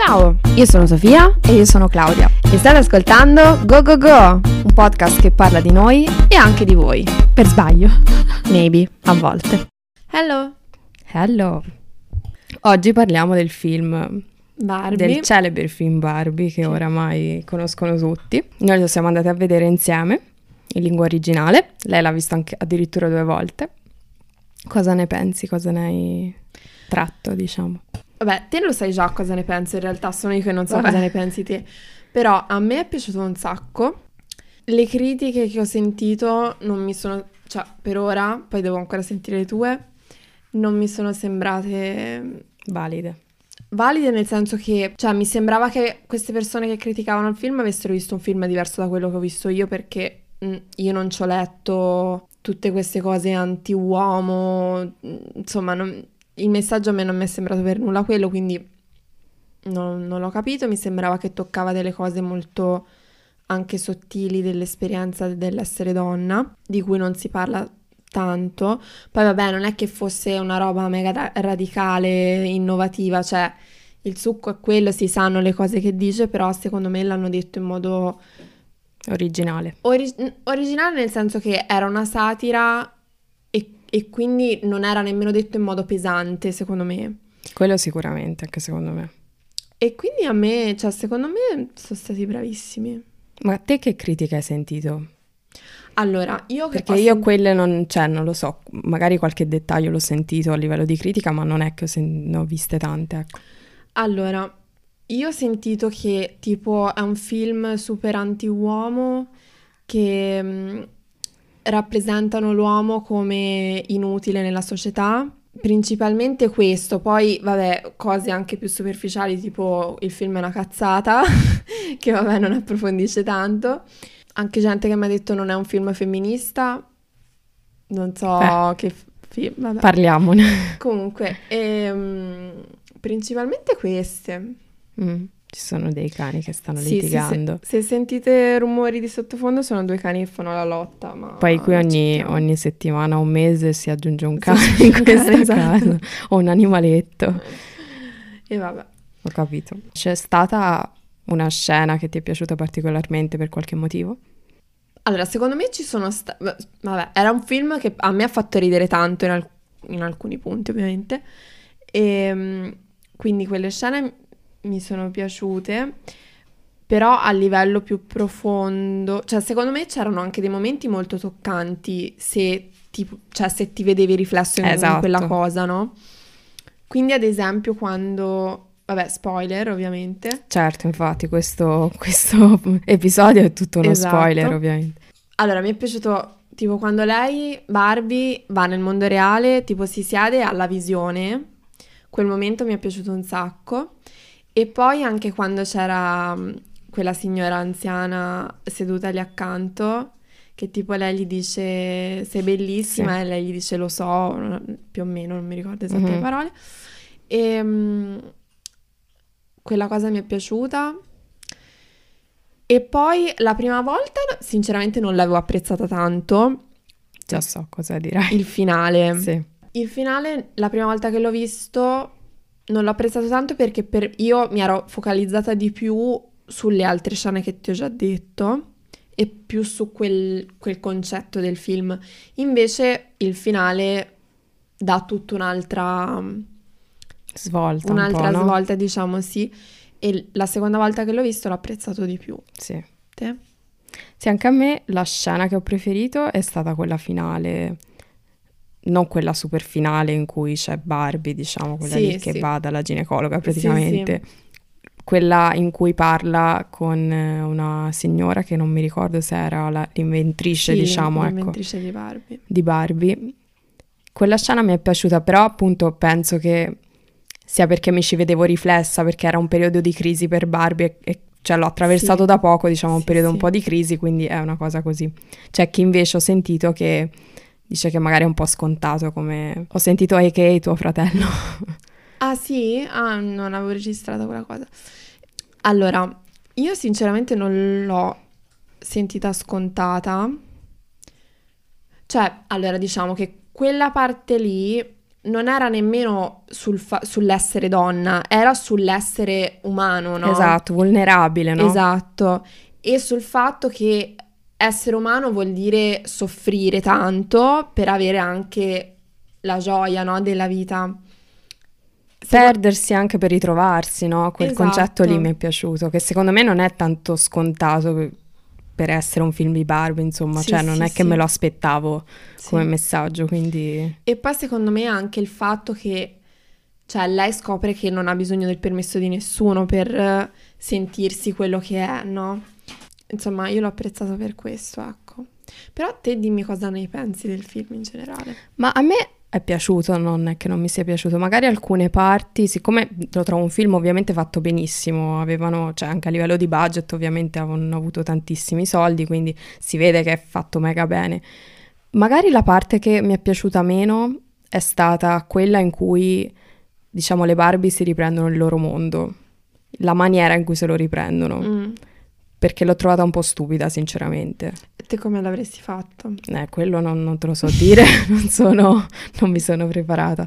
Ciao, io sono Sofia e io sono Claudia e state ascoltando Go Go Go, un podcast che parla di noi e anche di voi. Per sbaglio. Maybe, a volte. Hello. Hello. Oggi parliamo del film Barbie. Del celebre film Barbie che oramai conoscono tutti. Noi lo siamo andati a vedere insieme in lingua originale. Lei l'ha visto anche addirittura due volte. Cosa ne pensi? Cosa ne hai tratto, diciamo? Vabbè, te lo sai già cosa ne penso, in realtà sono io che non so Vabbè. cosa ne pensi te. Però a me è piaciuto un sacco. Le critiche che ho sentito non mi sono, cioè per ora, poi devo ancora sentire le tue, non mi sono sembrate valide. Valide nel senso che, cioè, mi sembrava che queste persone che criticavano il film avessero visto un film diverso da quello che ho visto io perché mh, mm, io non ci ho letto tutte queste cose anti-uomo, mm, insomma, non, il messaggio a me non mi è sembrato per nulla quello, quindi non, non l'ho capito, mi sembrava che toccava delle cose molto anche sottili dell'esperienza dell'essere donna, di cui non si parla tanto. Poi vabbè, non è che fosse una roba mega radicale, innovativa, cioè il succo è quello, si sanno le cose che dice, però secondo me l'hanno detto in modo originale. Ori- originale nel senso che era una satira e quindi non era nemmeno detto in modo pesante, secondo me. Quello sicuramente, anche secondo me. E quindi a me, cioè, secondo me sono stati bravissimi. Ma te che critiche hai sentito? Allora, io Perché io sen- quelle non, cioè, non lo so, magari qualche dettaglio l'ho sentito a livello di critica, ma non è che ho sen- ne ho viste tante, ecco. Allora, io ho sentito che tipo è un film super anti-uomo che mm, rappresentano l'uomo come inutile nella società. Principalmente questo, poi vabbè, cose anche più superficiali tipo il film è una cazzata, che vabbè non approfondisce tanto. Anche gente che mi ha detto non è un film femminista, non so Beh, che film, vabbè. Parliamone. Comunque, ehm, principalmente queste. Mm. Ci sono dei cani che stanno sì, litigando. Sì, se, se, sentite rumori di sottofondo sono due cani che fanno la lotta. Poi qui ogni, ogni, settimana, un mese si aggiunge un cane sì, in questa esatto. casa o un animaletto. E vabbè. Ho capito. C'è stata una scena che ti è piaciuta particolarmente per qualche motivo? Allora, secondo me ci sono stati... Vabbè, era un film che a me ha fatto ridere tanto in, al- in alcuni punti, ovviamente. E ehm, quindi quelle scene mi sono piaciute, però a livello più profondo, cioè secondo me c'erano anche dei momenti molto toccanti se ti, cioè, se ti vedevi riflesso in, esatto. in quella cosa, no? Quindi ad esempio quando... Vabbè, spoiler ovviamente. Certo, infatti questo, questo episodio è tutto uno esatto. spoiler ovviamente. Allora, mi è piaciuto tipo quando lei, Barbie, va nel mondo reale, tipo si siede alla visione, quel momento mi è piaciuto un sacco. E poi anche quando c'era mm, quella signora anziana seduta lì accanto, che tipo lei gli dice sei bellissima sì. e lei gli dice lo so, più o meno, non mi ricordo esatte mm-hmm. le parole. E um, quella cosa mi è piaciuta. E poi la prima volta, sinceramente, non l'avevo apprezzata tanto. Già so cosa dirai. Il finale. Sì. Il finale, la prima volta che l'ho visto, non l'ho apprezzato tanto perché per... io mi ero focalizzata di più sulle altre scene che ti ho già detto e più su quel, quel concetto del film. Invece il finale dà tutta un'altra svolta. Un'altra un no? svolta, diciamo, sì. E la seconda volta che l'ho visto l'ho apprezzato di più. Sì. Te? Sì, anche a me la scena che ho preferito è stata quella finale non quella super finale in cui c'è Barbie, diciamo, quella sì, lì che sì. va dalla ginecologa praticamente. Sì, quella in cui parla con eh, una signora che non mi ricordo se era la, l'inventrice, diciamo, l'inventrice ecco, di Barbie. Di Barbie. Quella scena mi è piaciuta, però appunto penso che sia perché mi ci vedevo riflessa, perché era un periodo di crisi per Barbie e, e cioè l'ho attraversato da poco, diciamo, un periodo un po' di crisi, quindi è una cosa così. C'è chi invece ho sentito che dice che magari è un po' scontato come... Ho sentito A.K. tuo fratello. ah sì? Ah, non avevo registrato quella cosa. Allora, io sinceramente non l'ho sentita scontata. Cioè, allora diciamo che quella parte lì non era nemmeno sul fa- sull'essere donna, era sull'essere umano, no? Esatto, vulnerabile, no? Esatto. E sul fatto che essere umano vuol dire soffrire tanto per avere anche la gioia, no, della vita. Perdersi anche per ritrovarsi, no? Quel Esatto. concetto lì mi è piaciuto, che secondo me non è tanto scontato per- essere un film di Barbie, insomma, Sì, cioè non sì, è che sì. me lo aspettavo come messaggio, quindi E poi secondo me anche il fatto che, cioè, lei scopre che non ha bisogno del permesso di nessuno per eh, sentirsi quello che è, no? Insomma, io l'ho apprezzato per questo, ecco. Però te dimmi cosa ne pensi del film in generale. Ma a me è piaciuto, non è che non mi sia piaciuto. Magari alcune parti, siccome lo trovo un film ovviamente fatto benissimo, avevano, cioè anche a livello di budget ovviamente avevano avuto tantissimi soldi, quindi si vede che è fatto mega bene. Magari la parte che mi è piaciuta meno è stata quella in cui, diciamo, le Barbie si riprendono il loro mondo, la maniera in cui se lo riprendono, Mm. Perché l'ho trovata un po' stupida, sinceramente. E te come l'avresti fatto? Eh, quello non, non te lo so dire, non sono, non mi sono preparata.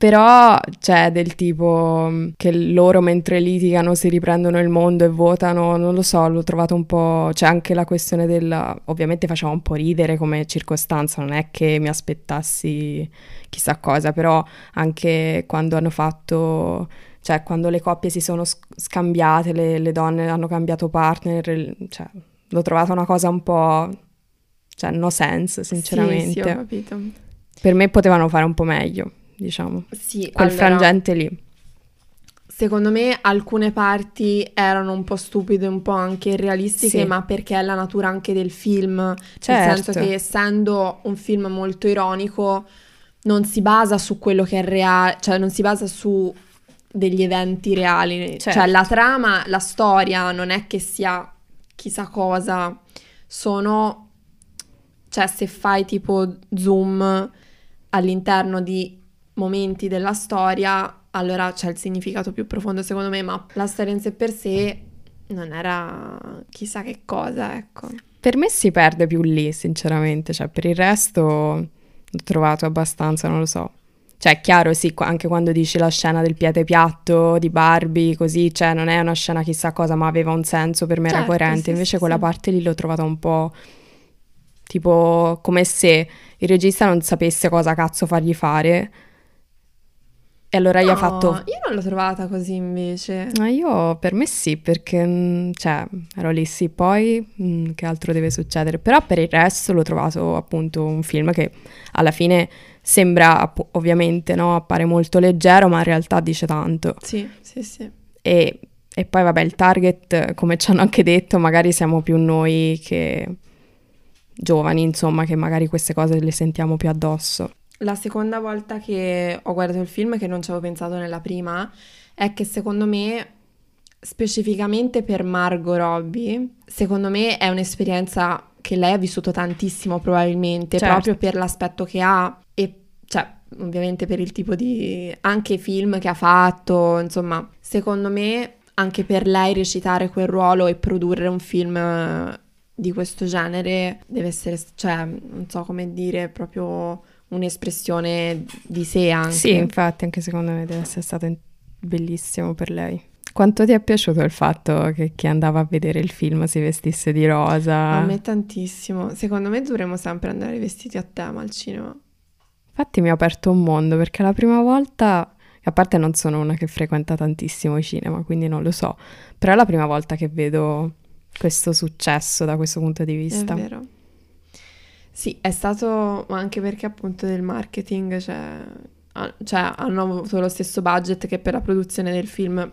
Però c'è del tipo mm, che loro mentre litigano si riprendono il mondo e votano, non lo so, l'ho trovato un po'... C'è anche la questione del... Ovviamente faceva un po' ridere come circostanza, non è che mi aspettassi chissà cosa, però anche quando hanno fatto... Cioè, quando le coppie si sono sc- scambiate, le, le donne hanno cambiato partner, cioè, l'ho trovata una cosa un po'... Cioè, no sense, sinceramente. Sì, sì, ho capito. Per me potevano fare un po' meglio, diciamo. Sì, Quel allora, frangente lì. Secondo me alcune parti erano un po' stupide, un po' anche irrealistiche, Sì. ma perché è la natura anche del film. Nel Certo. senso che essendo un film molto ironico, non si basa su quello che è reale, cioè non si basa su degli eventi reali. Certo. Cioè la trama, la storia non è che sia chissà cosa, sono... Cioè se fai tipo zoom all'interno di momenti della storia, allora c'è il significato più profondo secondo me, ma la storia in sé per sé non era chissà che cosa, ecco. Per me si perde più lì, sinceramente. Cioè, per il resto l'ho trovato abbastanza, non lo so. Cioè, è chiaro, sì, anche quando dici la scena del piede piatto di Barbie, così, cioè, non è una scena chissà cosa, ma aveva un senso, per me era Certo, coerente. sì, Invece sì, quella sì. parte lì l'ho trovata un po' tipo come se il regista non sapesse cosa cazzo fargli fare. E allora gli ha No, fatto Io non l'ho trovata così invece. Ma io per me sì, perché mm, cioè, ero lì sì, poi mm, che altro deve succedere? Però per il resto l'ho trovato appunto un film che alla fine sembra ovviamente no, appare molto leggero, ma in realtà dice tanto. Sì, sì, sì. E, e poi vabbè, il target, come ci hanno anche detto, magari siamo più noi che giovani, insomma, che magari queste cose le sentiamo più addosso. La seconda volta che ho guardato il film, che non ci avevo pensato nella prima, è che secondo me, specificamente per Margot Robbie, secondo me è un'esperienza che lei ha vissuto tantissimo probabilmente, Certo. proprio per l'aspetto che ha e cioè ovviamente per il tipo di anche film che ha fatto, insomma, secondo me anche per lei recitare quel ruolo e produrre un film eh, di questo genere deve essere, cioè, non so come dire, proprio un'espressione di sé anche. Sì, infatti, anche secondo me deve essere stato bellissimo per lei. Quanto ti è piaciuto il fatto che chi andava a vedere il film si vestisse di rosa? A me tantissimo. Secondo me dovremmo sempre andare vestiti a tema al cinema. Infatti mi ha aperto un mondo perché la prima volta, a parte non sono una che frequenta tantissimo i cinema, quindi non lo so, però è la prima volta che vedo questo successo da questo punto di vista. È vero. Sì, è stato ma anche perché appunto del marketing, cioè, ha- cioè, hanno avuto lo stesso budget che per la produzione del film,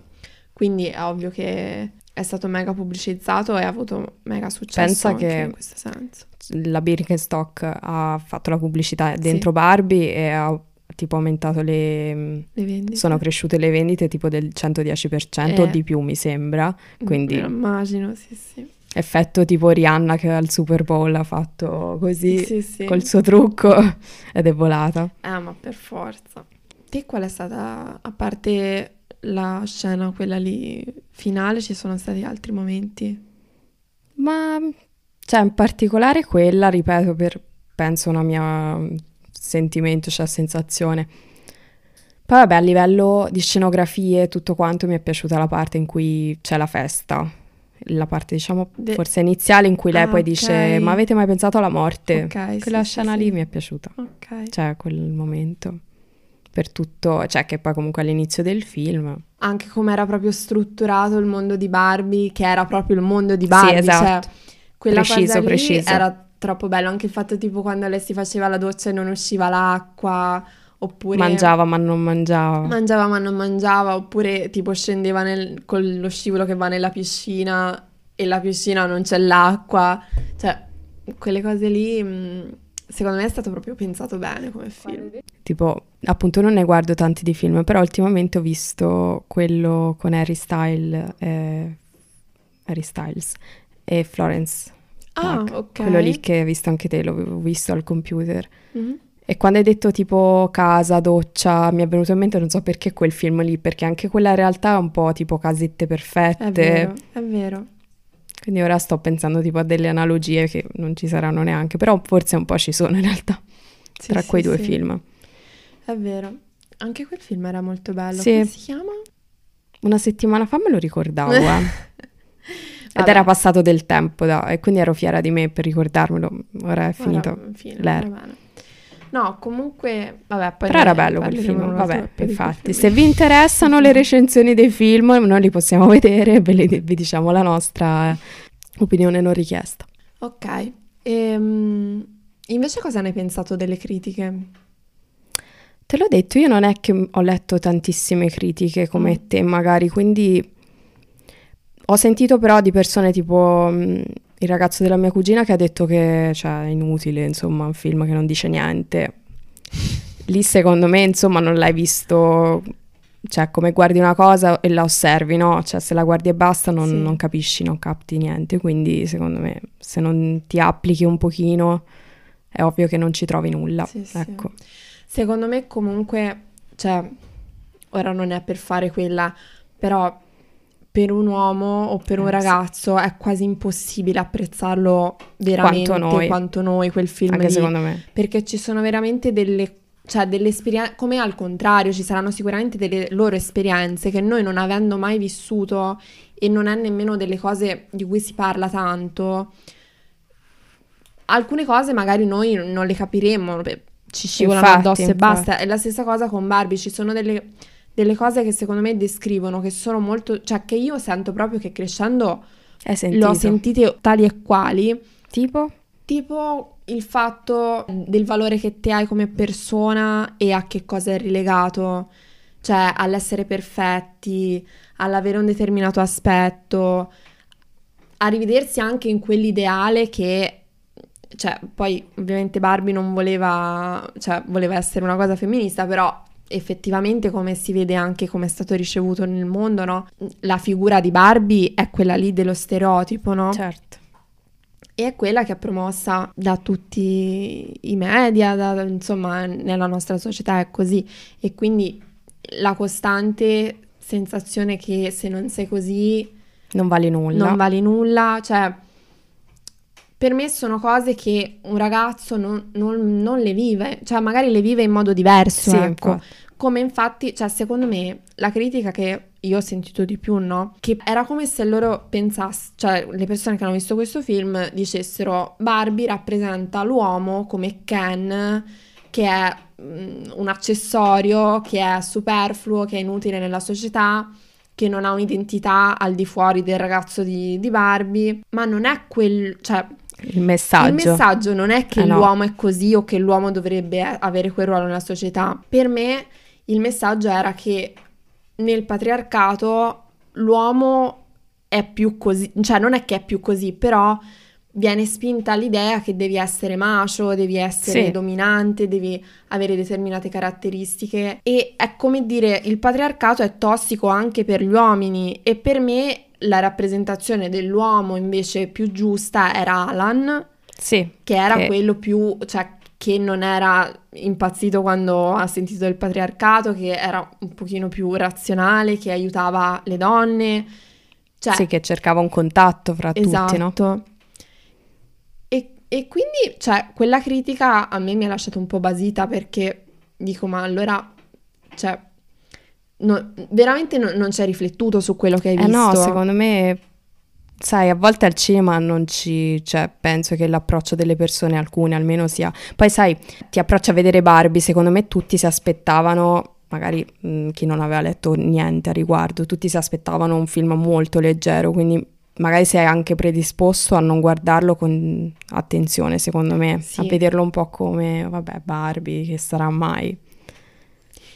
quindi è ovvio che è stato mega pubblicizzato e ha avuto mega successo Pensa che- in questo senso. La Birkenstock ha fatto la pubblicità dentro Barbie e ha tipo aumentato le... Le vendite. Sono cresciute le vendite tipo del 110% o Eh. di più, mi sembra. Quindi lo immagino, sì, sì. effetto tipo Rihanna che al Super Bowl ha fatto così Sì, sì. col suo trucco ed è volata. Eh, ma per forza. Te qual è stata, a parte la scena, quella lì finale, ci sono stati altri momenti? Ma cioè in particolare quella, ripeto, per penso una mia mm, sentimento, cioè sensazione. Poi vabbè, a livello di scenografie, tutto quanto mi è piaciuta la parte in cui c'è la festa. La parte, diciamo, De- forse iniziale in cui lei Ah, poi ok. dice ma avete mai pensato alla morte? Ok, Quella sì, scena sì, lì sì. mi è piaciuta. Ok. Cioè, quel momento. Per tutto, cioè che poi comunque all'inizio del film. Anche come era proprio strutturato il mondo di Barbie, che era proprio il mondo di Barbie, esatto. cioè quella Preciso, cosa lì preciso. era troppo bello, anche il fatto tipo quando lei si faceva la doccia e non usciva l'acqua, oppure Mangiava ma non mangiava. mangiava ma non mangiava, oppure tipo scendeva nel- con lo scivolo che va nella piscina e la piscina non c'è l'acqua, cioè quelle cose lì mh, secondo me è stato proprio pensato bene come film. Tipo, appunto non ne guardo tanti di film, però ultimamente ho visto quello con Harry Styles, eh, Harry Styles e Florence. Ah, Pugh. ok. Quello lì che hai visto anche te, l'avevo visto al computer. Mhm. E quando hai detto tipo casa, doccia, mi è venuto in mente, non so perché quel film lì, perché anche quella realtà è un po' tipo casette perfette. È vero, è vero. Quindi ora sto pensando tipo a delle analogie che non ci saranno neanche, però forse un po' ci sono in realtà Sì, tra sì, quei due sì. film. È vero. Anche quel film era molto bello. Sì. Come si chiama? Una settimana fa me lo ricordavo, eh. Ed Vabbè. era passato del tempo, da- e quindi ero fiera di me per ricordarmelo. Ora è finito. Ora, fine, l'era. No, comunque, vabbè, poi Però era bello quel film. Vabbè, infatti, se vi interessano le recensioni dei film, noi li possiamo vedere e ve vi diciamo la nostra eh, opinione non richiesta. Ok. Ehm, invece cosa ne hai pensato delle critiche? Te l'ho detto, io non è che ho letto tantissime critiche come Mm. te, magari, quindi ho sentito però di persone tipo mh, il ragazzo della mia cugina che ha detto che cioè, è inutile, insomma, un film che non dice niente. Lì secondo me, insomma, non l'hai visto, cioè come guardi una cosa e la osservi, no? Cioè se la guardi e basta non, Sì. non capisci, non capti niente, quindi secondo me se non ti applichi un pochino è ovvio che non ci trovi nulla, Sì, sì. ecco. Secondo me comunque, cioè, ora non è per fare quella, però per un uomo o per un Eh, ragazzo è quasi impossibile apprezzarlo veramente Quanto noi. quanto noi quel film Anche lì. secondo me. perché ci sono veramente delle, cioè delle esperienze, come al contrario, ci saranno sicuramente delle loro esperienze che noi non avendo mai vissuto e non è nemmeno delle cose di cui si parla tanto, alcune cose magari noi non le capiremo, ci scivolano Infatti, addosso e basta. È la stessa cosa con Barbie, ci sono delle, delle cose che secondo me descrivono, che sono molto, cioè che io sento proprio che crescendo l'ho sentite tali e quali. Tipo? Tipo il fatto del valore che te hai come persona e a che cosa è rilegato, cioè all'essere perfetti, all'avere un determinato aspetto, a rivedersi anche in quell'ideale che, cioè, poi ovviamente Barbie non voleva, cioè, voleva essere una cosa femminista, però effettivamente come si vede anche come è stato ricevuto nel mondo, no? La figura di Barbie è quella lì dello stereotipo, no? Certo. E è quella che è promossa da tutti i media, da- insomma, nella nostra società è così. E quindi la costante sensazione che se non sei così Non vale nulla. non vali nulla, cioè per me sono cose che un ragazzo non, non- non le vive, cioè magari le vive in modo diverso, Sì, ecco. infatti. Come infatti, cioè secondo me la critica che io ho sentito di più, no? Che era come se loro pensassero, cioè le persone che hanno visto questo film dicessero Barbie rappresenta l'uomo come Ken, che è mm, un accessorio, che è superfluo, che è inutile nella società, che non ha un'identità al di fuori del ragazzo di, di Barbie, ma non è quel, cioè Il messaggio. il messaggio non è che Eh no. l'uomo è così o che l'uomo dovrebbe avere quel ruolo nella società. Per me il messaggio era che nel patriarcato l'uomo è più così, cioè non è che è più così, però viene spinta l'idea che devi essere macio, devi essere Sì. dominante, devi avere determinate caratteristiche e è come dire il patriarcato è tossico anche per gli uomini e per me la rappresentazione dell'uomo invece più giusta era Alan, Sì. che era Che- quello più, cioè che non era impazzito quando ha sentito del patriarcato, che era un pochino più razionale, che aiutava le donne. Cioè, Sì, che cercava un contatto fra tutti, no? Esatto. E, e quindi, cioè, quella critica a me mi ha lasciato un po' basita perché dico, ma allora, cioè, no, veramente no, non ci hai riflettuto su quello che hai Eh visto. no, secondo me, sai, a volte al cinema non ci, cioè, penso che l'approccio delle persone, alcune almeno sia, poi sai, ti approcci a vedere Barbie, secondo me tutti si aspettavano, magari mh, chi non aveva letto niente a riguardo, tutti si aspettavano un film molto leggero, quindi magari sei anche predisposto a non guardarlo con attenzione, secondo me, Sì. a vederlo un po' come, vabbè, Barbie, che sarà mai.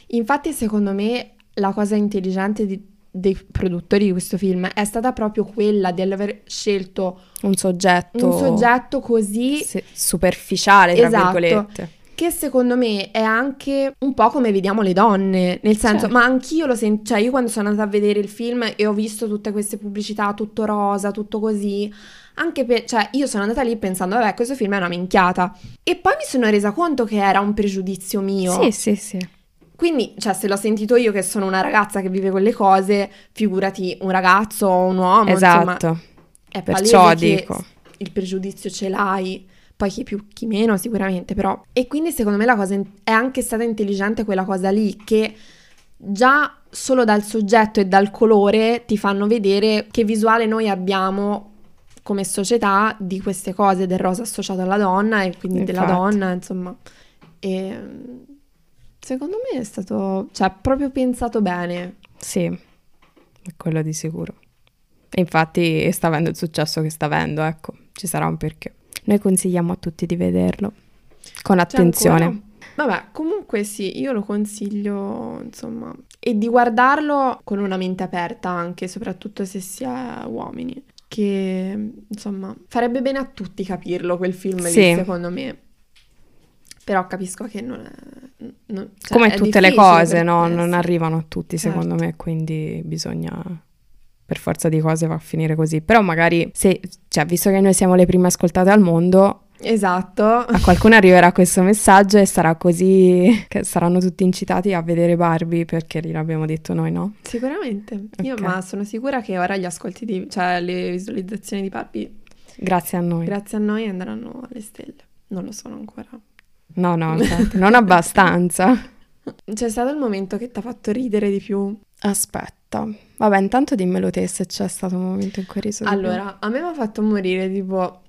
Infatti, secondo me, la cosa intelligente di- dei produttori di questo film è stata proprio quella di aver scelto Un soggetto, un soggetto così se- superficiale, tra Esatto. virgolette. che secondo me è anche un po' come vediamo le donne, nel senso, Certo. ma anch'io lo sento, cioè io quando sono andata a vedere il film e ho visto tutte queste pubblicità, tutto rosa, tutto così, anche per, cioè io sono andata lì pensando, vabbè, questo film è una minchiata. E poi mi sono resa conto che era un pregiudizio mio. Sì, sì, sì. Quindi, cioè, se l'ho sentito io che sono una ragazza che vive quelle cose, figurati un ragazzo o un uomo, insomma, Esatto. è Perciò dico. il pregiudizio ce l'hai, poi chi più chi meno sicuramente, però. E quindi secondo me la cosa è anche stata intelligente quella cosa lì che già solo dal soggetto e dal colore ti fanno vedere che visuale noi abbiamo come società di queste cose del rosa associato alla donna e quindi della Infatti. donna, insomma. E mm, secondo me è stato, cioè, proprio pensato bene. Sì, è quello di sicuro. E infatti sta avendo il successo che sta avendo, ecco, ci sarà un perché. Noi consigliamo a tutti di vederlo con attenzione. Vabbè, comunque sì, io lo consiglio, insomma, e di guardarlo con una mente aperta anche, soprattutto se si è uomini, che insomma farebbe bene a tutti capirlo quel film lì, Sì. secondo me. Però capisco che non è... non- cioè, Come tutte le cose, per- no? Non arrivano a tutti, secondo Certo. me, quindi bisogna per forza di cose va a finire così. Però magari se, cioè, visto che noi siamo le prime ascoltate al mondo, Esatto. a qualcuno arriverà questo messaggio e sarà così che saranno tutti incitati a vedere Barbie perché gliel'abbiamo detto noi, no? Sicuramente. Io ma sono sicura che ora gli ascolti di... cioè le visualizzazioni di Barbie, Grazie a noi. grazie a noi, andranno alle stelle. Non lo sono ancora. No, no, infatti, non abbastanza. C'è stato il momento che ti ha fatto ridere di più? Aspetta. Vabbè, intanto dimmelo te se c'è stato un momento in cui hai riso. Allora, a me mi ha fatto morire tipo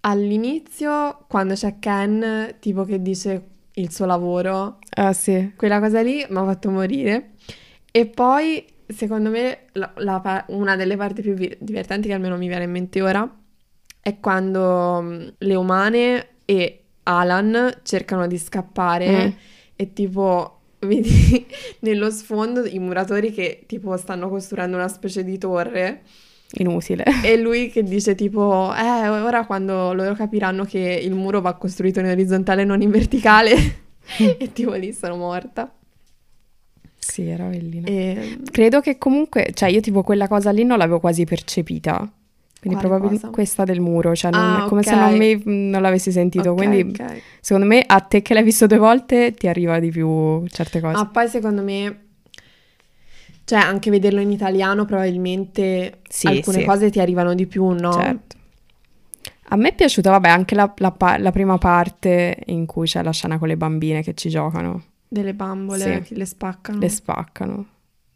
all'inizio quando c'è Ken tipo che dice il suo lavoro, Ah, sì. quella cosa lì mi ha fatto morire. E poi, secondo me, la- la una delle parti più vi- divertenti che almeno mi viene in mente ora è quando mh, le umane e Alan cercano di scappare Mm. e tipo vedi nello sfondo i muratori che tipo stanno costruendo una specie di torre Inutile. e lui che dice tipo eh ora quando loro capiranno che il muro va costruito in orizzontale e non in verticale e tipo lì sono morta Sì, era bellina. e Credo che comunque, cioè io tipo quella cosa lì non l'avevo quasi percepita. Quindi probabilmente questa del muro, cioè non- Ah, è come se ok. non, mi, non l'avessi sentito. ok, Quindi ok. secondo me a te che l'hai visto due volte ti arriva di più certe cose. Ah, poi secondo me cioè anche vederlo in italiano probabilmente Sì, alcune sì. cose ti arrivano di più, no? Certo. A me è piaciuta, vabbè, anche la, la la prima parte in cui c'è la scena con le bambine che ci giocano, Delle bambole Sì. che le spaccano. le spaccano.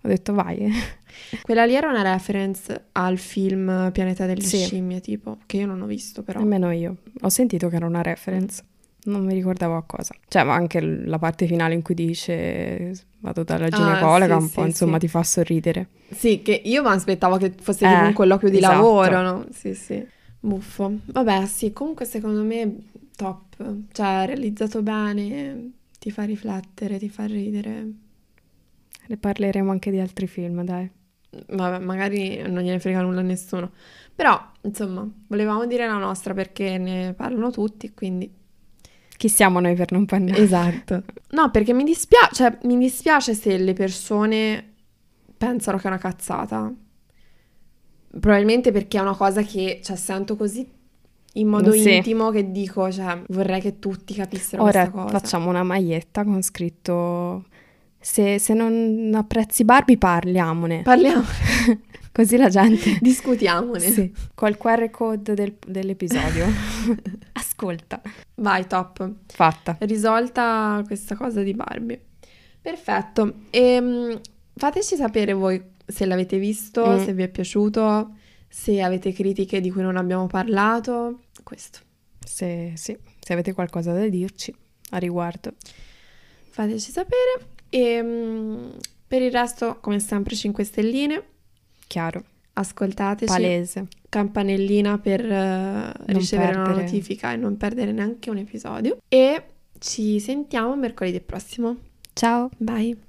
Ho detto vai. Quella lì era una reference al film Pianeta delle Sì. scimmie, tipo, che io non ho visto però. Nemmeno io. Ho sentito che era una reference. Non mi ricordavo a cosa. Cioè, ma anche la parte finale in cui dice vado dalla ginecologa, Ah, sì, un po' sì, insomma ti fa sorridere. Sì, che io mi aspettavo che fosse Eh, tipo un colloquio di esatto. lavoro, no? Sì, sì. Buffo. Vabbè, sì, comunque secondo me top. Cioè, realizzato bene, ti fa riflettere, ti fa ridere. Ne parleremo anche di altri film, dai. Vabbè, magari non gliene frega nulla a nessuno. Però, insomma, volevamo dire la nostra perché ne parlano tutti, quindi... Chi siamo noi per non parlare? Esatto. No, perché mi dispiace, cioè, mi dispiace se le persone pensano che è una cazzata. Probabilmente perché è una cosa che, cioè, sento così in modo Sì. intimo che dico, cioè, vorrei che tutti capissero Ora questa cosa. facciamo una maglietta con scritto se, se non apprezzi Barbie parliamone. Parliamo, Così la gente... discutiamone. Sì, col QR code del- dell'episodio. Ascolta. Vai, top. Fatta. risolta questa cosa di Barbie. Perfetto. Ehm, Fateci sapere voi se l'avete visto, Mm. se vi è piaciuto, se avete critiche di cui non abbiamo parlato. Questo. Se, sì, se avete qualcosa da dirci a riguardo. Fateci sapere. E mm, per il resto, come sempre, 5 stelline. Chiaro, Ascoltateci. palese. Campanellina per eh, ricevere una perdere. notifica e non perdere neanche un episodio. E ci sentiamo mercoledì prossimo. Ciao! Bye.